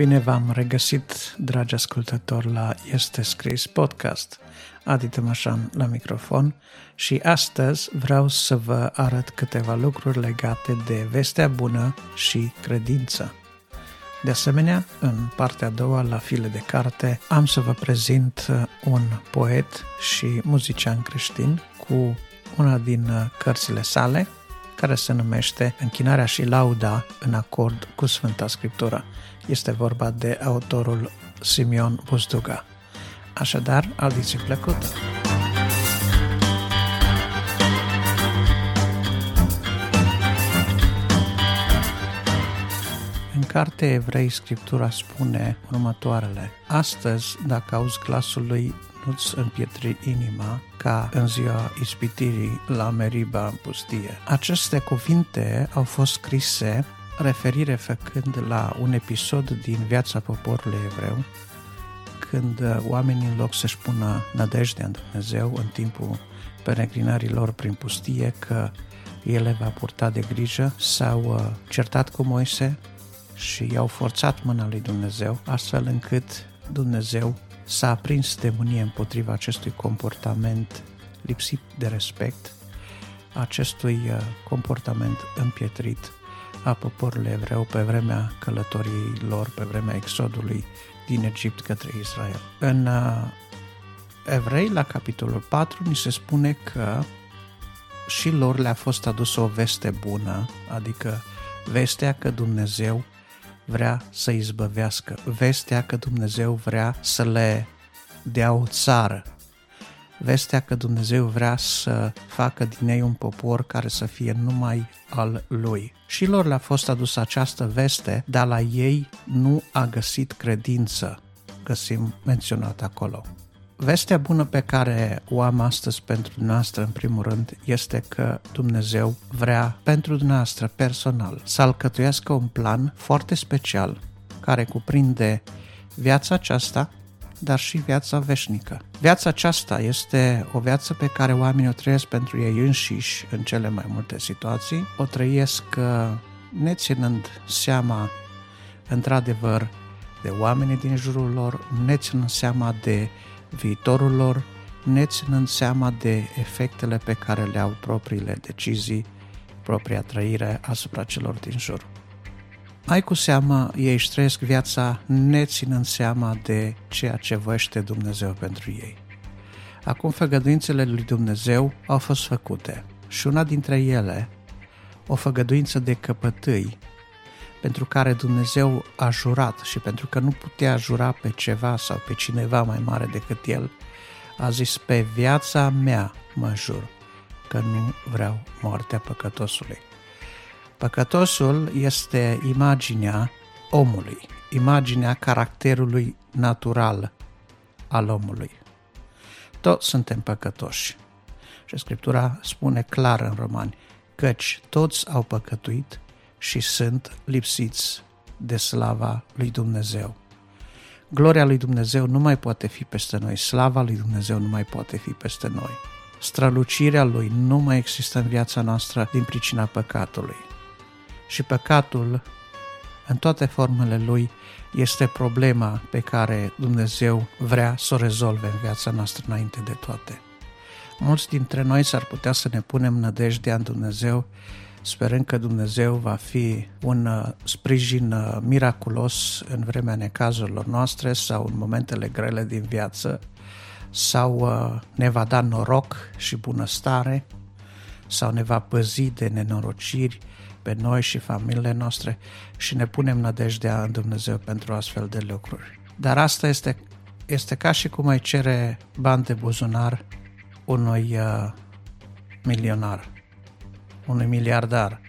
Bine v-am regăsit, dragi ascultători, la Este Scris Podcast. Adi Tămășan la microfon și astăzi vreau să vă arăt câteva lucruri legate de vestea bună și credință. De asemenea, în partea a doua, la file de carte, am să vă prezint un poet și muzician creștin cu una din cărțile sale, care se numește Închinarea și lauda în acord cu Sfânta Scriptură. Este vorba de autorul Simeon Buzduga. Așadar, audiție plăcută! În carte Evrei, Scriptura spune următoarele. Astăzi, dacă auzi glasul lui nu-ți împietri inima ca în ziua ispitirii la Meriba în pustie. Aceste cuvinte au fost scrise referire făcând la un episod din viața poporului evreu, când uh, oamenii în loc să-și pună nădejdea în Dumnezeu în timpul peregrinărilor prin pustie că ele va purta de grijă, s-au uh, certat cu Moise și i-au forțat mâna lui Dumnezeu, astfel încât Dumnezeu s-a aprins de mânie împotriva acestui comportament lipsit de respect, acestui uh, comportament împietrit a poporului evreu pe vremea călătoriei lor, pe vremea exodului din Egipt către Israel. În uh, Evrei, la capitolul 4, ni se spune că și lor le-a fost adusă o veste bună, adică vestea că Dumnezeu vrea să izbăvească, vestea că Dumnezeu vrea să le dea o țară, vestea că Dumnezeu vrea să facă din ei un popor care să fie numai al lui. Și lor le-a fost adusă această veste, dar la ei nu a găsit credință, găsim menționat acolo. Vestea bună pe care o am astăzi pentru dumneavoastră, în primul rând, este că Dumnezeu vrea pentru dumneavoastră personal să alcătuiască un plan foarte special care cuprinde viața aceasta, dar și viața veșnică. Viața aceasta este o viață pe care oamenii o trăiesc pentru ei înșiși în cele mai multe situații, o trăiesc uh, neținând seama într-adevăr de oamenii din jurul lor, neținând seama de viitorul lor, neținând seama de efectele pe care le au propriile decizii, propria trăire asupra celor din jur. Ai cu seama, ei își trăiesc viața neținând seama de ceea ce voiește Dumnezeu pentru ei. Acum făgăduințele lui Dumnezeu au fost făcute și una dintre ele, o făgăduință de căpătâi, pentru care Dumnezeu a jurat și pentru că nu putea jura pe ceva sau pe cineva mai mare decât El, a zis, pe viața mea mă jur că nu vreau moartea păcătosului. Păcătosul este imaginea omului, imaginea caracterului natural al omului. Toți suntem păcătoși. Și Scriptura spune clar în Romani, căci toți au păcătuit și sunt lipsiți de slava lui Dumnezeu. Gloria lui Dumnezeu nu mai poate fi peste noi, slava lui Dumnezeu nu mai poate fi peste noi. Strălucirea lui nu mai există în viața noastră din pricina păcatului. Și păcatul, în toate formele lui, este problema pe care Dumnezeu vrea să o rezolve în viața noastră înainte de toate. Mulți dintre noi s-ar putea să ne punem nădejdea în Dumnezeu sperând că Dumnezeu va fi un uh, sprijin uh, miraculos în vremea necazurilor noastre sau în momentele grele din viață, sau uh, ne va da noroc și bunăstare, sau ne va păzi de nenorociri pe noi și familiile noastre și ne punem nădejdea în Dumnezeu pentru astfel de lucruri. Dar asta este, este ca și cum ai cere bani de buzunar unui uh, milionar unui miliardar,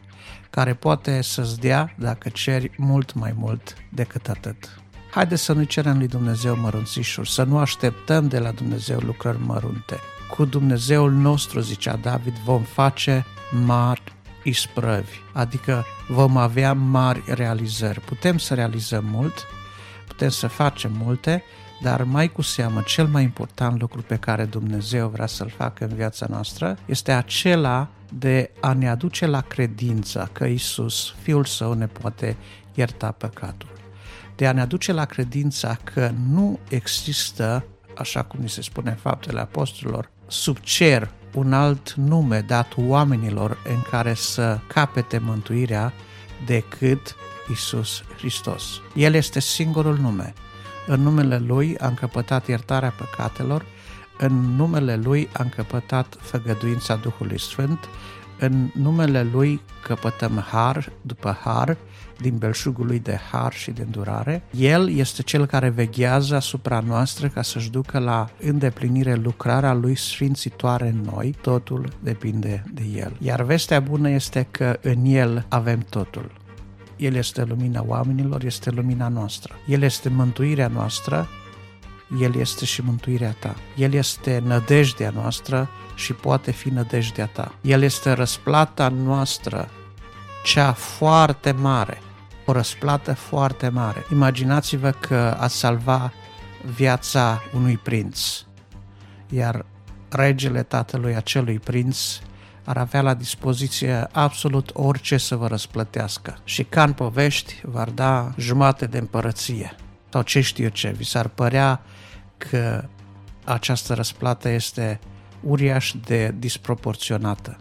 care poate să-ți dea dacă ceri mult mai mult decât atât. Haideți să nu cerem lui Dumnezeu mărunțișuri, să nu așteptăm de la Dumnezeu lucrări mărunte. Cu Dumnezeul nostru, zicea David, vom face mari isprăvi, adică vom avea mari realizări. Putem să realizăm mult, putem să facem multe, dar mai cu seamă, cel mai important lucru pe care Dumnezeu vrea să-l facă în viața noastră este acela de a ne aduce la credință că Isus, Fiul Său, ne poate ierta păcatul. de a ne aduce la credința că nu există, așa cum ni se spune în faptele apostolilor, sub cer un alt nume dat oamenilor în care să capete mântuirea decât Isus Hristos. El este singurul nume. În numele Lui a încăpătat iertarea păcatelor, în numele Lui a încăpătat făgăduința Duhului Sfânt, în numele Lui căpătăm har după har, din belșugul lui de har și de îndurare. El este cel care veghează asupra noastră ca să-și ducă la îndeplinire lucrarea lui sfințitoare în noi. Totul depinde de El. Iar vestea bună este că în El avem totul. El este lumina oamenilor, este lumina noastră. El este mântuirea noastră, El este și mântuirea ta. El este nădejdea noastră și poate fi nădejdea ta. El este răsplata noastră, cea foarte mare, o răsplată foarte mare. Imaginați-vă că ați salva viața unui prinț, iar regele tatălui acelui prinț ar avea la dispoziție absolut orice să vă răsplătească. Și ca în povești, v-ar da jumate de împărăție. Sau ce știu ce, vi s-ar părea că această răsplată este uriaș de disproporționată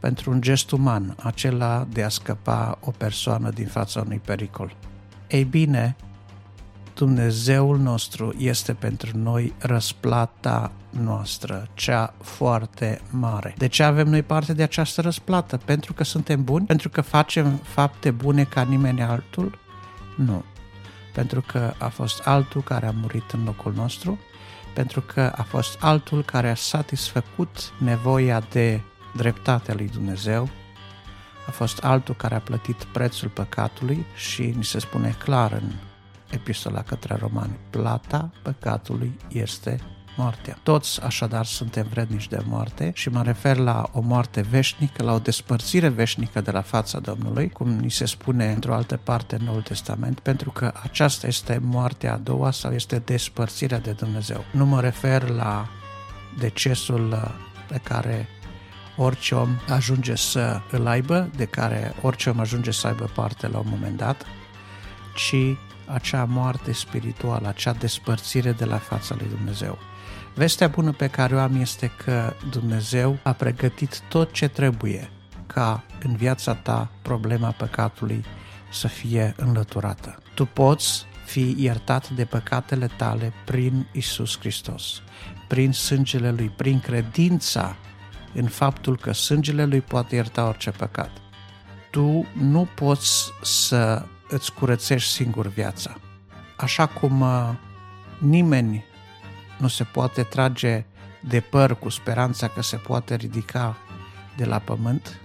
pentru un gest uman, acela de a scăpa o persoană din fața unui pericol. Ei bine, Dumnezeul nostru este pentru noi răsplata noastră, cea foarte mare. De ce avem noi parte de această răsplată? Pentru că suntem buni? Pentru că facem fapte bune ca nimeni altul? Nu. Pentru că a fost altul care a murit în locul nostru, pentru că a fost altul care a satisfăcut nevoia de dreptatea lui Dumnezeu, a fost altul care a plătit prețul păcatului și ni se spune clar în epistola către romani, plata păcatului este moartea. Toți așadar suntem vrednici de moarte și mă refer la o moarte veșnică, la o despărțire veșnică de la fața Domnului, cum ni se spune într-o altă parte în Noul Testament, pentru că aceasta este moartea a doua sau este despărțirea de Dumnezeu. Nu mă refer la decesul pe care orice om ajunge să îl aibă, de care orice om ajunge să aibă parte la un moment dat, ci acea moarte spirituală, acea despărțire de la fața lui Dumnezeu. Vestea bună pe care o am este că Dumnezeu a pregătit tot ce trebuie ca în viața ta problema păcatului să fie înlăturată. Tu poți fi iertat de păcatele tale prin Isus Hristos, prin sângele Lui, prin credința în faptul că sângele Lui poate ierta orice păcat. Tu nu poți să îți curățești singur viața. Așa cum uh, nimeni nu se poate trage de păr cu speranța că se poate ridica de la pământ,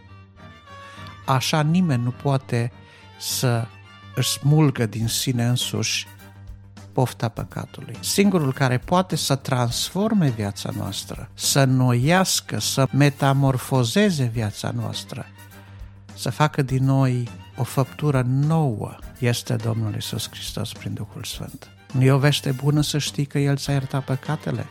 așa nimeni nu poate să își smulgă din sine însuși pofta păcatului. Singurul care poate să transforme viața noastră, să noiască, să metamorfozeze viața noastră, să facă din noi o făptură nouă, este Domnul Isus Hristos prin Duhul Sfânt. Nu e o veste bună să știi că El ți-a iertat păcatele?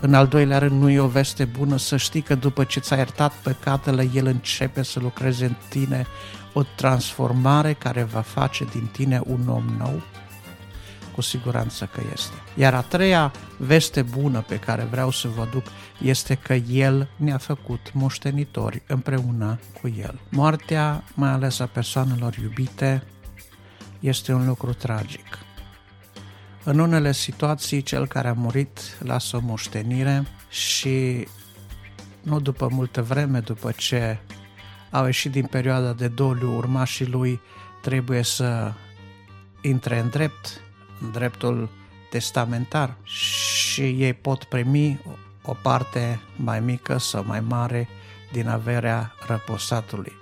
În al doilea rând, nu e o veste bună să știi că după ce ți-a iertat păcatele, El începe să lucreze în tine o transformare care va face din tine un om nou? Cu siguranță că este. Iar a treia veste bună pe care vreau să vă duc este că El ne-a făcut moștenitori împreună cu El. Moartea, mai ales a persoanelor iubite, este un lucru tragic. În unele situații, cel care a murit lasă o moștenire și nu după multă vreme, după ce au ieșit din perioada de doliu, urmașii lui trebuie să intre în drept, în dreptul testamentar și ei pot primi o parte mai mică sau mai mare din averea răposatului.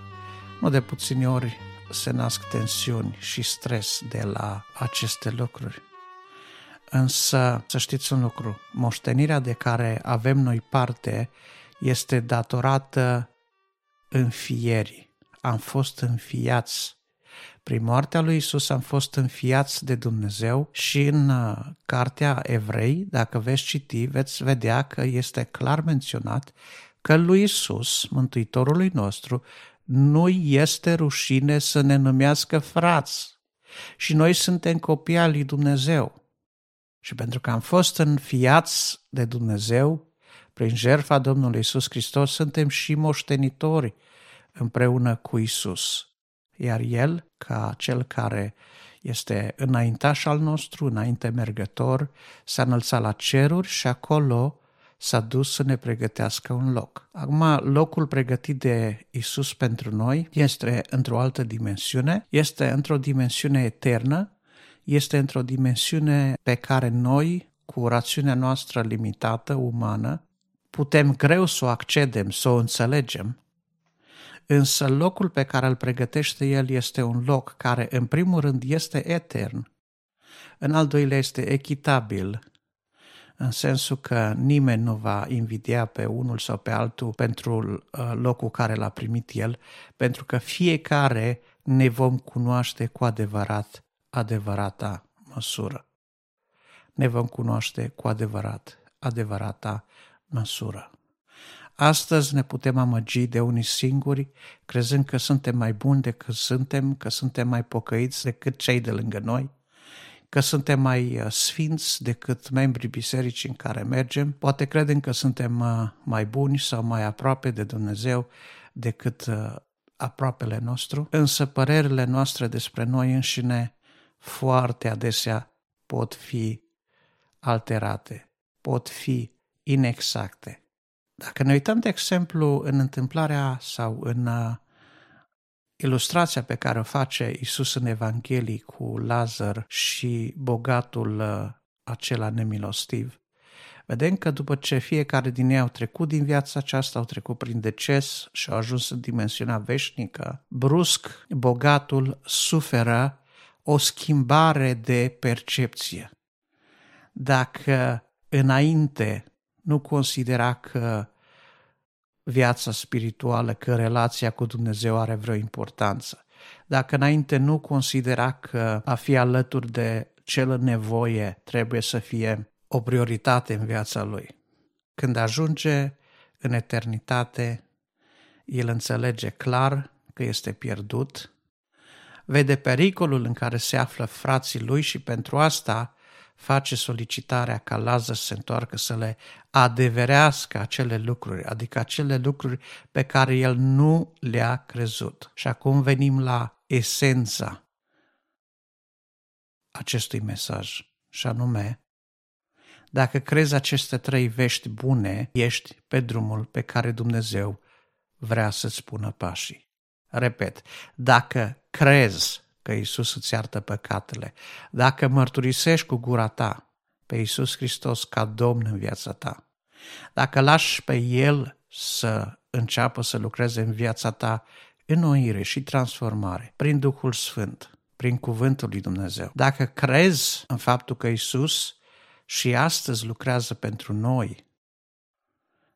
Nu de puțini ori se nasc tensiuni și stres de la aceste lucruri. Însă, să știți un lucru, moștenirea de care avem noi parte este datorată înfierii. Am fost înfiați. Prin moartea lui Isus am fost înfiați de Dumnezeu și în uh, cartea Evrei, dacă veți citi, veți vedea că este clar menționat că lui Isus, Mântuitorului nostru, nu este rușine să ne numească frați. și noi suntem copii al lui Dumnezeu. Și pentru că am fost înfiați de Dumnezeu, prin jertfa Domnului Isus Hristos, suntem și moștenitori împreună cu Isus. Iar El, ca Cel care este înaintaș al nostru, înainte mergător, s-a înălțat la ceruri și acolo s-a dus să ne pregătească un loc. Acum, locul pregătit de Isus pentru noi este într-o altă dimensiune, este într-o dimensiune eternă, este într-o dimensiune pe care noi, cu rațiunea noastră limitată, umană, putem greu să o accedem, să o înțelegem, însă locul pe care îl pregătește El este un loc care, în primul rând, este etern, în al doilea este echitabil, în sensul că nimeni nu va invidia pe unul sau pe altul pentru uh, locul care l-a primit el, pentru că fiecare ne vom cunoaște cu adevărat adevărata măsură. Ne vom cunoaște cu adevărat adevărata măsură. Astăzi ne putem amăgi de unii singuri, crezând că suntem mai buni decât suntem, că suntem mai pocăiți decât cei de lângă noi, că suntem mai uh, sfinți decât membrii bisericii în care mergem. Poate credem că suntem uh, mai buni sau mai aproape de Dumnezeu decât uh, aproapele nostru, însă părerile noastre despre noi înșine foarte adesea pot fi alterate, pot fi inexacte. Dacă ne uităm, de exemplu, în întâmplarea sau în ilustrația pe care o face Isus în Evanghelii cu Lazar și bogatul uh, acela nemilostiv, vedem că după ce fiecare din ei au trecut din viața aceasta, au trecut prin deces și au ajuns în dimensiunea veșnică, brusc bogatul suferă o schimbare de percepție. Dacă înainte nu considera că viața spirituală, că relația cu Dumnezeu are vreo importanță. Dacă înainte nu considera că a fi alături de cel în nevoie trebuie să fie o prioritate în viața lui. Când ajunge în eternitate, el înțelege clar că este pierdut, vede pericolul în care se află frații lui și pentru asta face solicitarea ca Lazar să se întoarcă să le adeverească acele lucruri, adică acele lucruri pe care el nu le-a crezut. Și acum venim la esența acestui mesaj, și anume, dacă crezi aceste trei vești bune, ești pe drumul pe care Dumnezeu vrea să-ți spună pașii. Repet, dacă crezi că Isus îți iartă păcatele, dacă mărturisești cu gura ta pe Isus Hristos ca Domn în viața ta, dacă lași pe El să înceapă să lucreze în viața ta înnoire și transformare prin Duhul Sfânt, prin Cuvântul lui Dumnezeu, dacă crezi în faptul că Isus și astăzi lucrează pentru noi,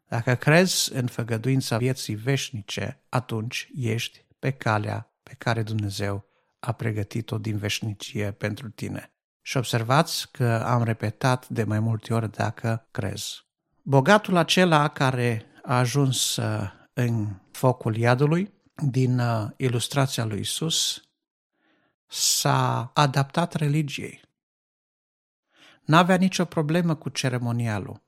dacă crezi în făgăduința vieții veșnice, atunci ești pe calea pe care Dumnezeu a pregătit-o din veșnicie pentru tine. Și observați că am repetat de mai multe ori dacă crezi. Bogatul acela care a ajuns uh, în focul iadului, din uh, ilustrația lui Isus, s-a adaptat religiei. N-avea nicio problemă cu ceremonialul.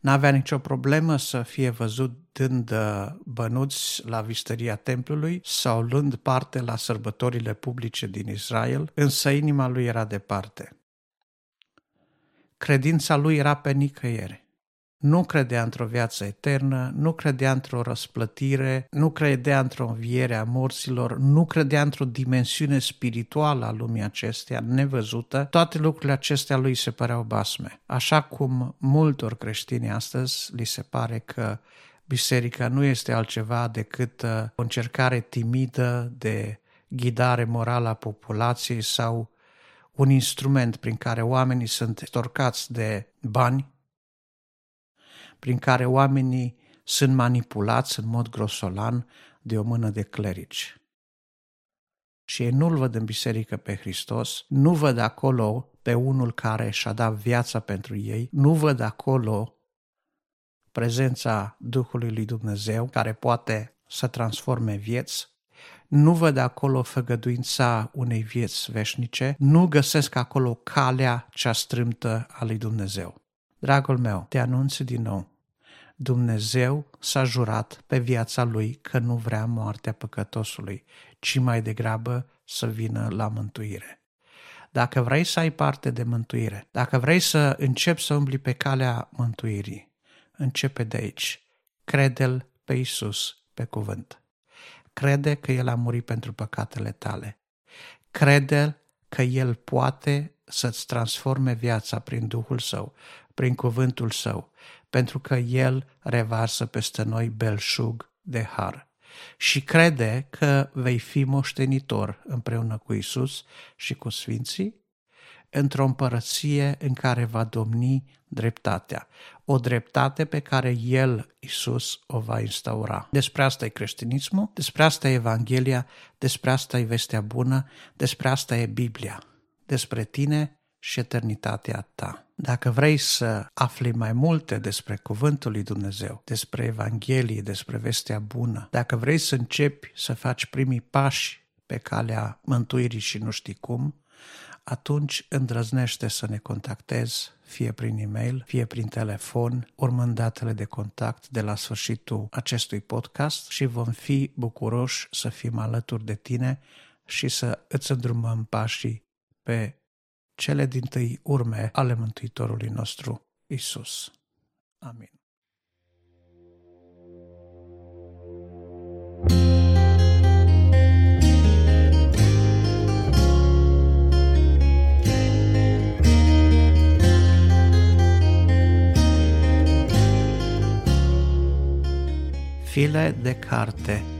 N-avea nicio problemă să fie văzut dând uh, bănuți la vistăria templului sau luând parte la sărbătorile publice din Israel, însă inima lui era departe. Credința lui era pe nicăiere nu credea într-o viață eternă, nu credea într-o răsplătire, nu credea într-o înviere a morților, nu credea într-o dimensiune spirituală a lumii acesteia, nevăzută, toate lucrurile acestea lui se păreau basme. Așa cum multor creștini astăzi li se pare că biserica nu este altceva decât uh, o încercare timidă de ghidare morală a populației sau un instrument prin care oamenii sunt torcați de bani, prin care oamenii sunt manipulați în mod grosolan de o mână de clerici. Și ei nu-L văd în biserică pe Hristos, nu văd acolo pe unul care și-a dat viața pentru ei, nu văd acolo prezența Duhului lui Dumnezeu care poate să transforme vieți, nu văd acolo făgăduința unei vieți veșnice, nu găsesc acolo calea cea strâmtă a lui Dumnezeu. Dragul meu, te anunț din nou, Dumnezeu s-a jurat pe viața lui că nu vrea moartea păcătosului, ci mai degrabă să vină la mântuire. Dacă vrei să ai parte de mântuire, dacă vrei să începi să umbli pe calea mântuirii, începe de aici. Crede-L pe Isus pe cuvânt. Crede că El a murit pentru păcatele tale. Crede că El poate să-ți transforme viața prin Duhul Său, prin cuvântul Său, pentru că El revarsă peste noi belșug de har. Și crede că vei fi moștenitor împreună cu Isus și cu Sfinții într-o împărăție în care va domni dreptatea. O dreptate pe care El, Isus, o va instaura. Despre asta e creștinismul, despre asta e Evanghelia, despre asta e vestea bună, despre asta e Biblia. Despre tine și eternitatea ta. Dacă vrei să afli mai multe despre Cuvântul lui Dumnezeu, despre Evanghelie, despre vestea bună, dacă vrei să începi să faci primii pași pe calea mântuirii și nu știi cum, atunci îndrăznește să ne contactezi, fie prin e-mail, fie prin telefon, urmând datele de contact de la sfârșitul acestui podcast și vom fi bucuroși să fim alături de tine și să îți îndrumăm pașii pe cele din tâi urme ale Mântuitorului nostru, Isus. Amin. File de carte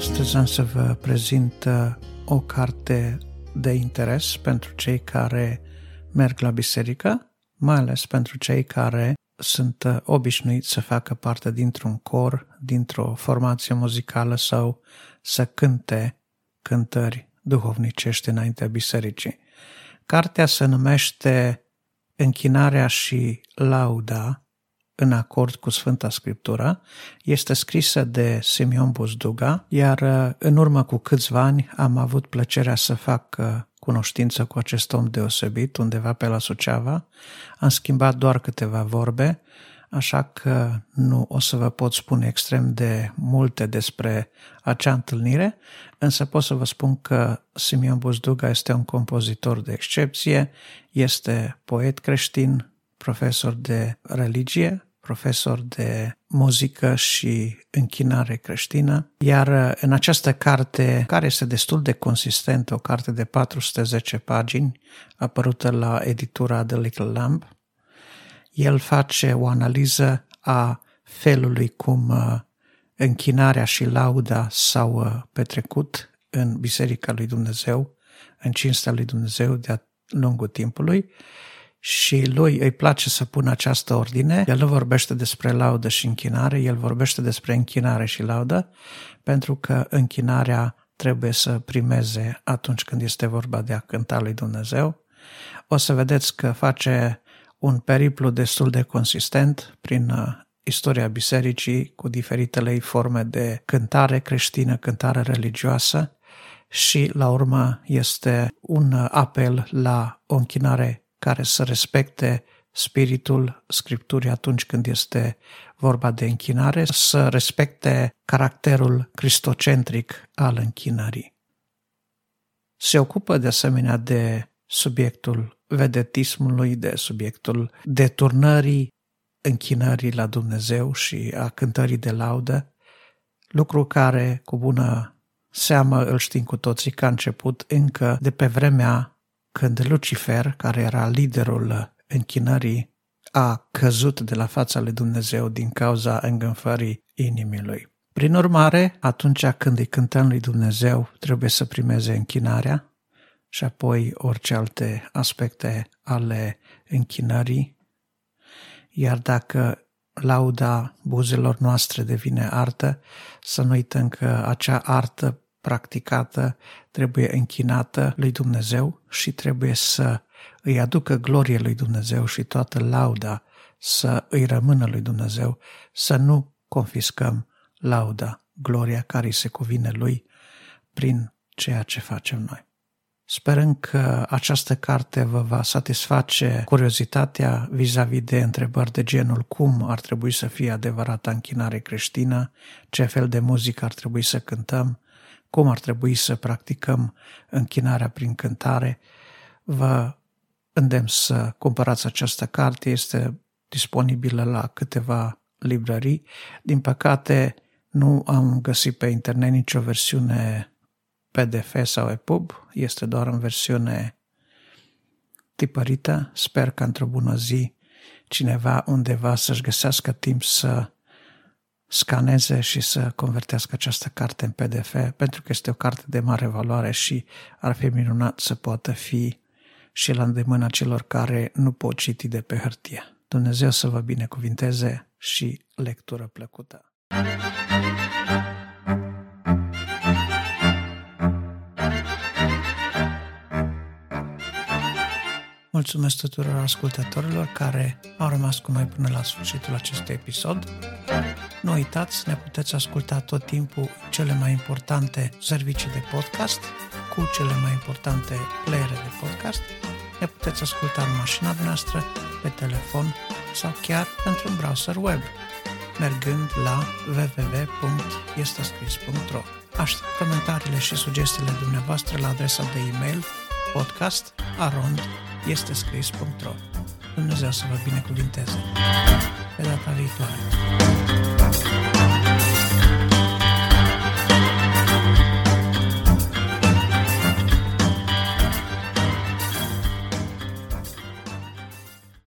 Astăzi am să vă prezint uh, o carte de interes pentru cei care merg la biserică, mai ales pentru cei care sunt uh, obișnuiți să facă parte dintr-un cor, dintr-o formație muzicală sau să cânte cântări duhovnicești înaintea bisericii. Cartea se numește Închinarea și lauda în acord cu Sfânta Scriptură, este scrisă de Simeon Buzduga, iar uh, în urmă cu câțiva ani am avut plăcerea să fac uh, cunoștință cu acest om deosebit undeva pe la Suceava. Am schimbat doar câteva vorbe, așa că nu o să vă pot spune extrem de multe despre acea întâlnire, însă pot să vă spun că Simeon Buzduga este un compozitor de excepție, este poet creștin, profesor de religie, profesor de muzică și închinare creștină, iar uh, în această carte, care este destul de consistentă, o carte de 410 pagini, apărută la editura The Little Lamp, el face o analiză a felului cum uh, închinarea și lauda s-au uh, petrecut în Biserica lui Dumnezeu, în cinstea lui Dumnezeu de-a lungul timpului și lui îi place să pună această ordine. El nu vorbește despre laudă și închinare, el vorbește despre închinare și laudă, pentru că închinarea trebuie să primeze atunci când este vorba de a cânta lui Dumnezeu. O să vedeți că face un periplu destul de consistent prin uh, istoria bisericii cu diferitele forme de cântare creștină, cântare religioasă și la urmă este un uh, apel la o închinare care să respecte spiritul Scripturii atunci când este vorba de închinare, să respecte caracterul cristocentric al închinării. Se ocupă de asemenea de subiectul vedetismului, de subiectul deturnării închinării la Dumnezeu și a cântării de laudă, lucru care, cu bună seamă, îl știm cu toții că a început încă de pe vremea când Lucifer, care era liderul închinării, a căzut de la fața lui Dumnezeu din cauza îngânfării inimii lui. Prin urmare, atunci când îi cântăm lui Dumnezeu, trebuie să primeze închinarea și apoi orice alte aspecte ale închinării. Iar dacă lauda buzelor noastre devine artă, să nu uităm că acea artă practicată, trebuie închinată lui Dumnezeu și trebuie să îi aducă glorie lui Dumnezeu și toată lauda să îi rămână lui Dumnezeu, să nu confiscăm lauda, gloria care îi se cuvine lui prin ceea ce facem noi. Sperăm că această carte vă va satisface curiozitatea vis-a-vis de întrebări de genul cum ar trebui să fie adevărata închinare creștină, ce fel de muzică ar trebui să cântăm, cum ar trebui să practicăm închinarea prin cântare. Vă îndemn să cumpărați această carte, este disponibilă la câteva librării. Din păcate, nu am găsit pe internet nicio versiune PDF sau EPUB, este doar în versiune tipărită. Sper că într-o bună zi cineva undeva să-și găsească timp să scaneze și să convertească această carte în PDF, pentru că este o carte de mare valoare și ar fi minunat să poată fi și la îndemâna celor care nu pot citi de pe hârtie. Dumnezeu să vă binecuvinteze și lectură plăcută! Mulțumesc tuturor ascultătorilor care au rămas cu noi până la sfârșitul acestui episod. Nu uitați, ne puteți asculta tot timpul cele mai importante servicii de podcast cu cele mai importante playere de podcast. Ne puteți asculta în mașina noastră, pe telefon sau chiar într-un browser web, mergând la www.estescris.ro Aștept comentariile și sugestiile dumneavoastră la adresa de e-mail podcast.arond.com este scris.ro. Dumnezeu să vă binecuvinteze. era tarifal.